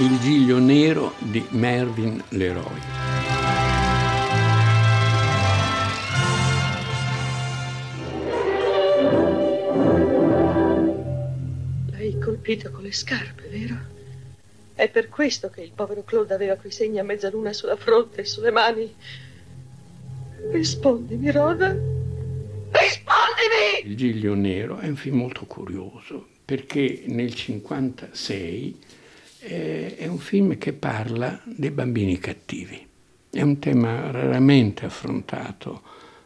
Il giglio nero di Mervyn Leroy. L'hai colpito con le scarpe, vero? È per questo che il povero Claude aveva quei segni a mezzaluna sulla fronte e sulle mani. Rispondimi, Roda. Rispondimi! Il Giglio Nero è un film molto curioso perché nel 1956 eh, è un film che parla dei bambini cattivi. È un tema raramente affrontato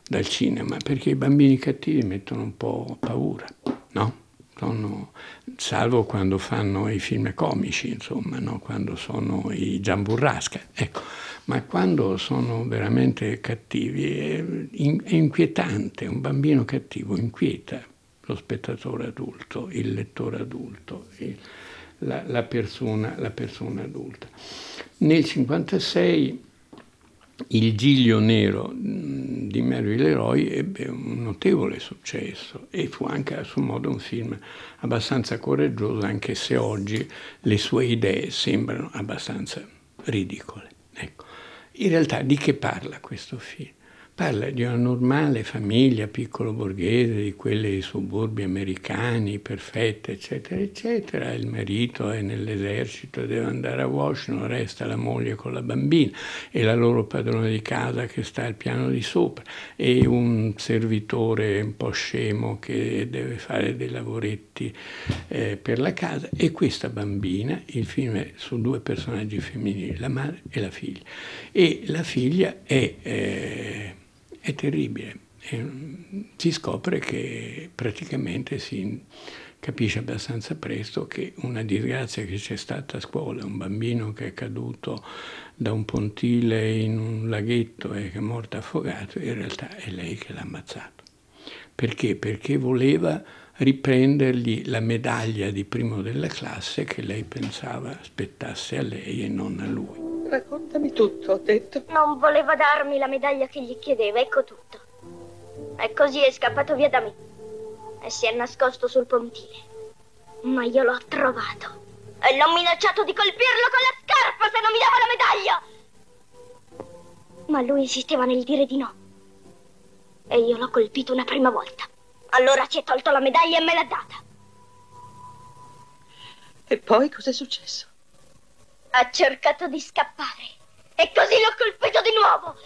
dal cinema perché i bambini cattivi mettono un po' paura, no? Sono, salvo quando fanno i film comici, insomma, no? quando sono i Giamburrasca. Ecco ma quando sono veramente cattivi è, è inquietante, un bambino cattivo inquieta lo spettatore adulto, il lettore adulto, il, la, la, persona, la, persona, adulta. Nel 1956 il Giglio Nero di Mary Leroy ebbe un notevole successo e fu anche a suo modo un film abbastanza coraggioso, anche se oggi le sue idee sembrano abbastanza ridicole. Ecco. In realtà di che parla questo film? Parla di una normale famiglia piccolo borghese, di quelle dei suburbi americani, perfette, eccetera, eccetera. Il marito è nell'esercito, deve andare a Washington, resta la moglie con la bambina e la loro padrona di casa che sta al piano di sopra e un servitore un po' scemo che deve fare dei lavoretti eh, per la casa e questa bambina, il film è su due personaggi femminili, la madre e la figlia. E la figlia è... Eh, è terribile. E si scopre che praticamente si capisce abbastanza presto che una disgrazia che c'è stata a scuola, un bambino che è caduto da un pontile in un laghetto e che è morto affogato, in realtà è lei che l'ha ammazzato. Perché? Perché voleva riprendergli la medaglia di primo della classe che lei pensava spettasse a lei e non a lui. Tutto, ho detto. Non voleva darmi la medaglia che gli chiedeva, ecco tutto. E così è scappato via da me. E si è nascosto sul pontile. Ma io l'ho trovato. E l'ho minacciato di colpirlo con la scarpa se non mi dava la medaglia. Ma lui insisteva nel dire di no. E io l'ho colpito una prima volta. Allora si è tolto la medaglia e me l'ha data. E poi cos'è successo? Ha cercato di scappare e così l'ho colpito di nuovo.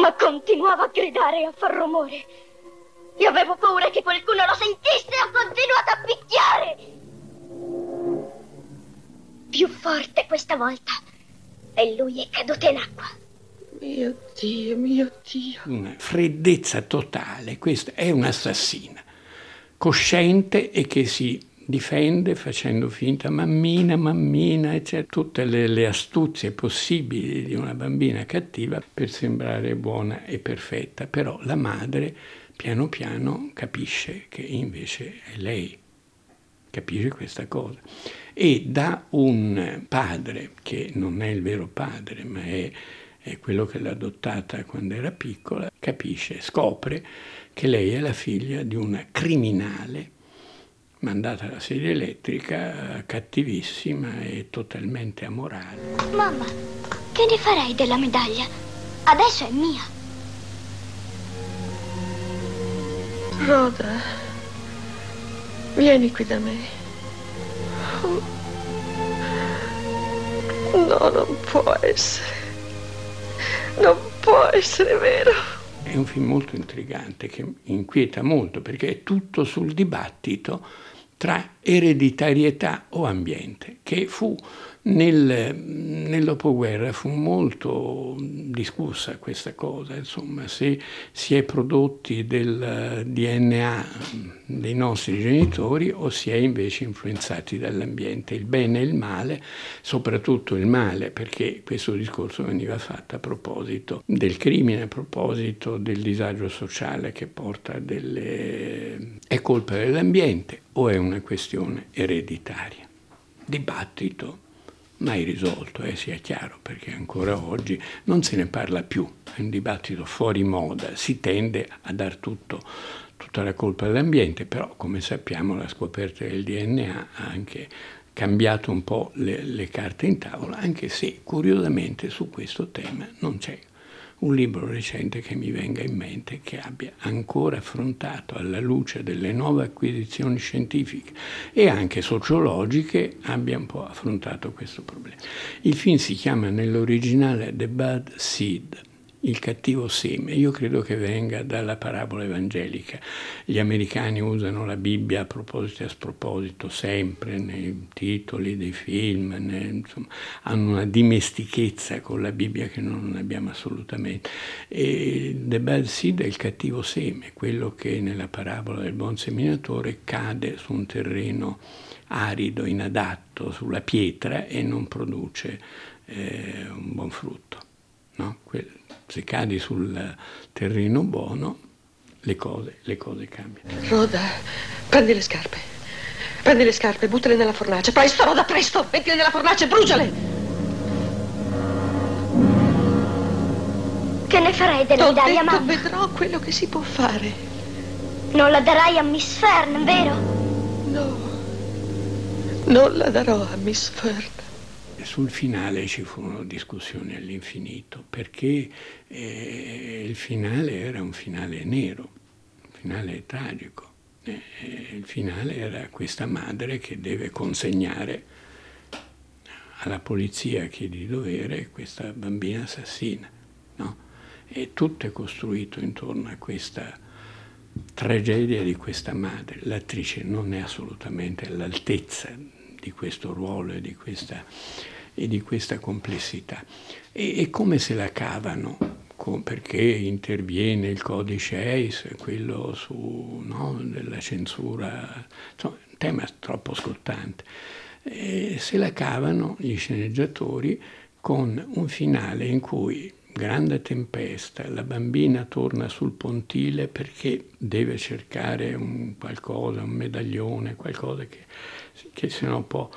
Ma continuava a gridare e a far rumore. Io avevo paura che qualcuno lo sentisse e ho continuato a picchiare. Più forte questa volta. E lui è caduto in acqua. Mio Dio, mio Dio. Una freddezza totale. Questa è un'assassina, cosciente e che si difende facendo finta mammina, mammina, eccetera, tutte le, le, astuzie possibili di una bambina cattiva per sembrare buona e perfetta, però la madre piano piano capisce che invece è lei, capisce questa cosa. E da un padre, che non è il vero padre, ma è, è quello che l'ha adottata quando era piccola, capisce, scopre che lei è la figlia di una criminale mandata alla sedia elettrica, cattivissima e totalmente amorale. Mamma, che ne farei della medaglia? Adesso è mia. Roda, vieni qui da me. No, non può essere. Non può essere vero. È un film molto intrigante che inquieta molto perché è tutto sul dibattito tra ereditarietà o ambiente, che fu nel, nel dopoguerra fu molto discussa questa cosa, insomma, se si è prodotti del DNA dei nostri genitori o si è invece influenzati dall'ambiente, il bene e il male, soprattutto il male, perché questo discorso veniva fatto a proposito del crimine, a proposito del disagio sociale che porta delle... è colpa dell'ambiente o è una questione ereditaria. Dibattito mai risolto, eh, sia chiaro, perché ancora oggi non se ne parla più, è un dibattito fuori moda, si tende a dar tutto, tutta la colpa all'ambiente, però come sappiamo la scoperta del DNA ha anche cambiato un po' le, le carte in tavola, anche se curiosamente su questo tema non c'è un libro recente che mi venga in mente che abbia ancora affrontato alla luce delle nuove acquisizioni scientifiche e anche sociologiche abbia un po' affrontato questo problema. Il film si chiama nell'originale The Bad Seed il cattivo seme. Io credo che venga dalla parabola evangelica. Gli americani usano la Bibbia a proposito e a sproposito sempre nei titoli dei film, ne, insomma, hanno una dimestichezza con la Bibbia che non abbiamo assolutamente. E The Bad Seed è il cattivo seme, quello che nella parabola del buon seminatore cade su un terreno arido, inadatto, sulla pietra e non produce eh, un buon frutto. No? Se cadi sul terreno buono, le cose, le cose cambiano. Roda, prendi le scarpe. Prendi le scarpe, buttale nella fornace. Presto, Roda, presto! Mettile nella fornace, bruciale! Che ne farei della T'ho medaglia, detto, mamma? vedrò quello che si può fare. Non la darai a Miss Fern, vero? No, non la darò a Miss Fern. Sul finale ci furono discussioni all'infinito perché eh, il finale era un finale nero, un finale tragico. Eh, il finale era questa madre che deve consegnare alla polizia che di dovere questa bambina assassina. No? E tutto è costruito intorno a questa tragedia di questa madre. L'attrice non è assolutamente all'altezza di questo ruolo e di questa, e di questa complessità. E, e, come se la cavano? Perché interviene il codice EIS, quello su, no, censura, insomma, un tema troppo scottante. E se la cavano gli sceneggiatori con un finale in cui grande tempesta, la bambina torna sul pontile perché deve cercare un qualcosa, un medaglione, qualcosa che, che se no può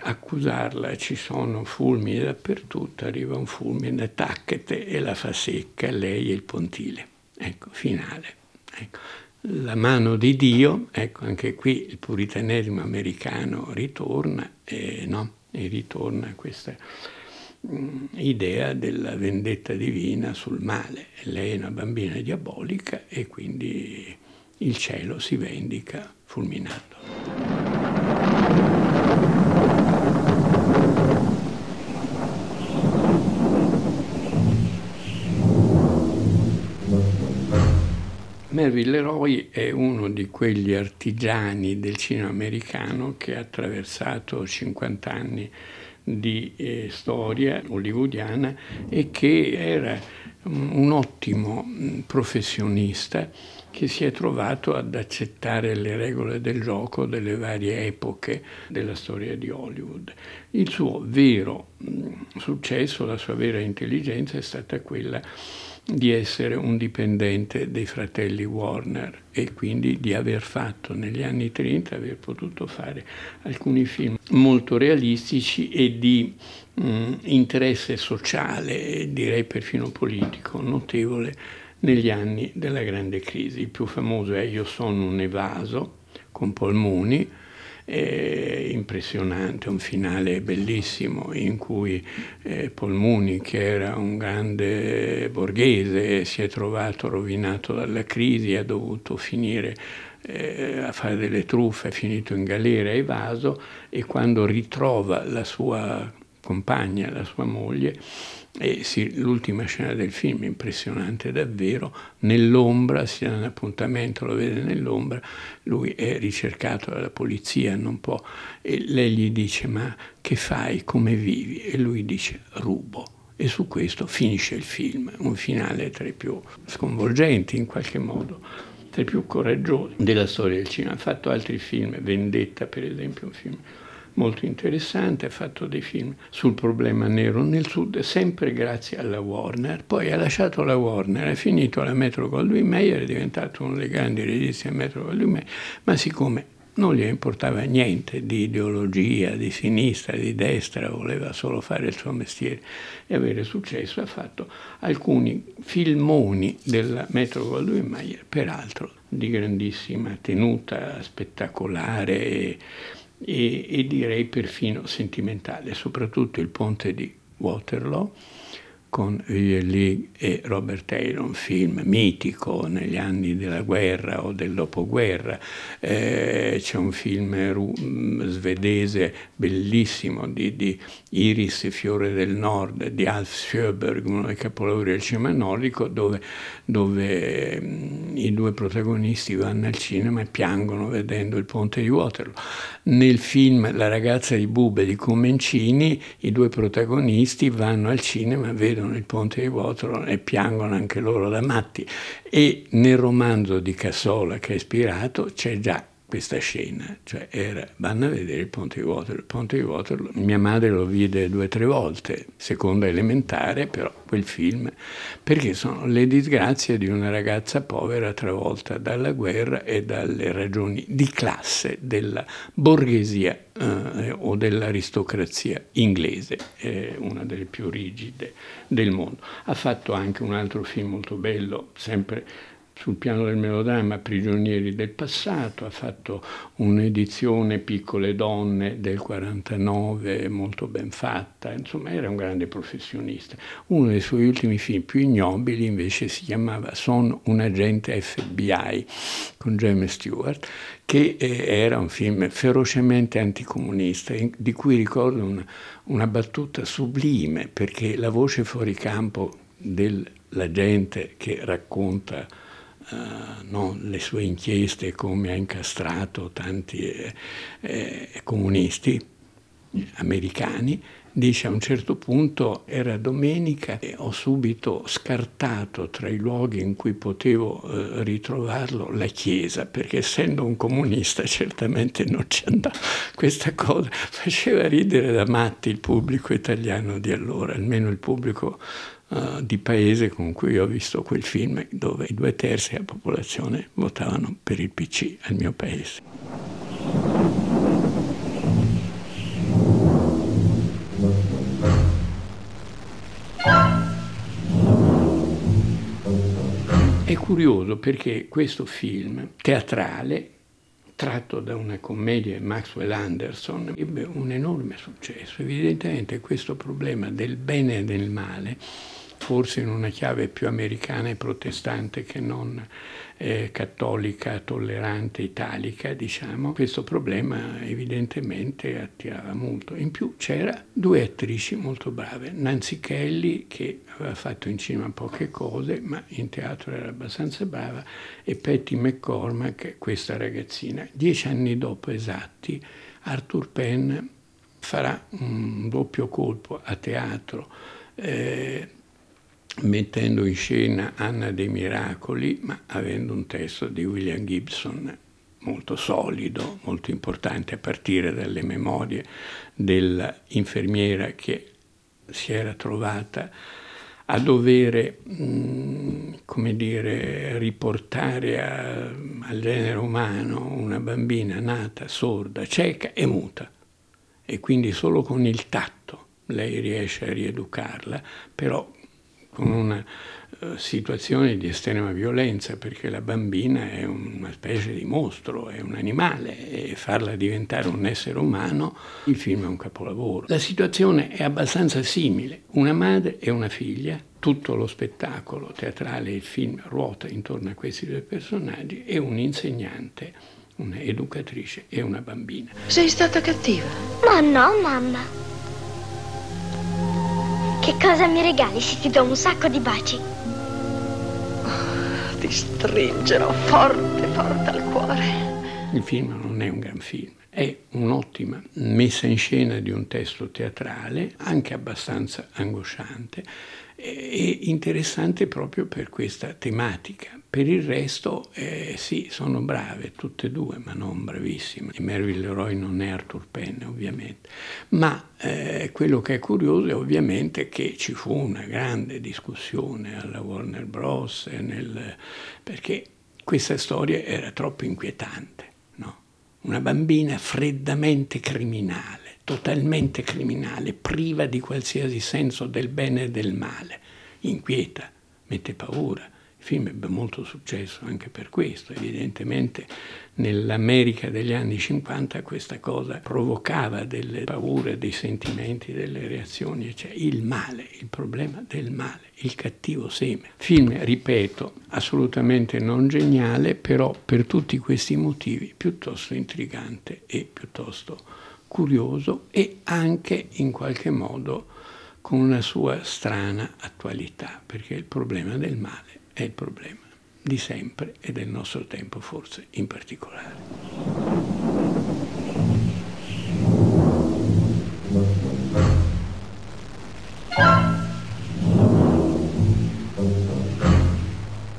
accusarla, ci sono fulmini dappertutto, arriva un fulmine, tacchete e la fa secca, lei e il pontile. Ecco, finale. Ecco. La mano di Dio, ecco anche qui il puritanesimo americano ritorna e, no? e ritorna questa idea della vendetta divina sul male. Lei è una bambina diabolica e quindi il cielo si vendica fulminato. Melville Leroy è uno di quegli artigiani del cinema americano che ha attraversato 50 anni di eh, storia hollywoodiana e che era un ottimo professionista che si è trovato ad accettare le regole del gioco delle varie epoche della storia di Hollywood. Il suo vero successo, la sua vera intelligenza è stata quella di essere un dipendente dei fratelli Warner e quindi di aver fatto negli anni 30, aver potuto fare alcuni film molto realistici e di mh, interesse sociale, direi perfino politico, notevole negli anni della grande crisi. Il più famoso è Io sono un evaso con polmoni, è impressionante, un finale bellissimo in cui eh, Polmuni, che era un grande borghese, si è trovato rovinato dalla crisi, ha dovuto finire eh, a fare delle truffe, è finito in galera, evaso e quando ritrova la sua compagna, la sua moglie, e sì, l'ultima scena del film, impressionante davvero, nell'ombra, si ha un appuntamento, lo vede nell'ombra, lui è ricercato dalla polizia, non può, e lei gli dice ma che fai, come vivi? E lui dice rubo. E su questo finisce il film, un finale tra i più sconvolgenti in qualche modo, tra i più coraggiosi della storia del cinema. Ha fatto altri film, Vendetta per esempio, un film molto interessante, ha fatto dei film sul problema nero nel sud, sempre grazie alla Warner. Poi ha lasciato la Warner, è finito alla Metro Goldwyn Mayer, è diventato uno dei grandi registi della Metro Goldwyn Mayer, ma siccome non gli importava niente di ideologia, di sinistra, di destra, voleva solo fare il suo mestiere e avere successo, ha fatto alcuni filmoni della Metro Goldwyn Mayer, peraltro di grandissima tenuta, spettacolare e, e direi perfino sentimentale, soprattutto il ponte di Waterloo con Lee e Robert Taylor, un film mitico negli anni della guerra o del dopoguerra. Eh, c'è un film ru- svedese bellissimo di, di, Iris Fiore del Nord di Alf Sjöberg, uno dei capolavori del cinema nordico, dove, dove mm, i due protagonisti vanno al cinema e piangono vedendo il ponte di Waterloo. Nel film La ragazza di Bube di Comencini, i due protagonisti vanno al cinema e vedono il ponte di Waterloo e piangono anche loro da matti. E nel romanzo di Cassola che è ispirato c'è già questa scena, cioè era, vanno a vedere il ponte di Waterloo. Il ponte di Waterloo, mia madre lo vide due o tre volte, seconda elementare, però quel film, perché sono le disgrazie di una ragazza povera travolta dalla guerra e dalle ragioni di classe della borghesia eh, o dell'aristocrazia inglese, è una delle più rigide del mondo. Ha fatto anche un altro film molto bello, sempre sul piano del melodramma Prigionieri del passato, ha fatto un'edizione Piccole donne del 49 molto ben fatta, insomma era un grande professionista. Uno dei suoi ultimi film più ignobili invece si chiamava Sono un agente FBI con James Stewart, che eh, era un film ferocemente anticomunista, di cui ricordo una, una battuta sublime, perché la voce fuori campo dell'agente che racconta Uh, no, le sue inchieste, come ha incastrato tanti eh, eh, comunisti americani, dice a un certo punto era domenica e ho subito scartato tra i luoghi in cui potevo eh, ritrovarlo la chiesa, perché essendo un comunista certamente non ci andava. Questa cosa faceva ridere da matti il pubblico italiano di allora, almeno il pubblico uh, di paese con cui ho visto quel film dove i due terzi della popolazione votavano per il PC al mio paese. È curioso perché questo film teatrale tratto da una commedia di Maxwell Anderson, ebbe un enorme successo. Evidentemente questo problema del bene e del male forse in una chiave più americana e protestante che non eh, cattolica, tollerante, italica, diciamo, questo problema evidentemente attirava molto. In più c'era due attrici molto brave, Nancy Kelly che aveva fatto in cinema poche cose, ma in teatro era abbastanza brava, e Patty McCormack, questa ragazzina. Dieci anni dopo esatti, Arthur Penn farà un doppio colpo a teatro. Eh, mettendo in scena Anna dei Miracoli, ma avendo un testo di William Gibson molto solido, molto importante, a partire dalle memorie dell'infermiera che si era trovata a dover, come dire, riportare a, al genere umano una bambina nata sorda, cieca e muta. E quindi solo con il tatto lei riesce a rieducarla, però con una uh, situazione di estrema violenza, perché la bambina è una specie di mostro, è un animale e farla diventare un essere umano, il film è un capolavoro. La situazione è abbastanza simile, una madre e una figlia, tutto lo spettacolo teatrale e il film ruota intorno a questi due personaggi e un insegnante un'educatrice e una bambina. Sei stata cattiva? Ma no, mamma. Che cosa mi regali se ti do un sacco di baci? Oh, ti stringerò forte, forte al cuore. Il film non è un gran film, è un'ottima messa in scena di un testo teatrale, anche abbastanza angosciante, e interessante proprio per questa tematica. Per il resto, eh, sì, sono brave tutte e due, ma non bravissime. E Mervyn Leroy non è Arthur Penn, ovviamente. Ma eh, quello che è curioso è ovviamente che ci fu una grande discussione alla Warner Bros. Nel, perché questa storia era troppo inquietante. No? Una bambina freddamente criminale totalmente criminale, priva di qualsiasi senso del bene e del male, inquieta, mette paura. Il Il film ebbe molto successo anche per questo, evidentemente nell'America degli anni 50 questa cosa provocava delle paure, dei sentimenti, delle reazioni, cioè il male, il problema del male, il cattivo seme. Film, ripeto, assolutamente non geniale, però per tutti questi motivi piuttosto intrigante e piuttosto curioso e anche in qualche modo con una sua strana attualità, perché il problema del male è il problema di sempre e del nostro tempo forse in particolare.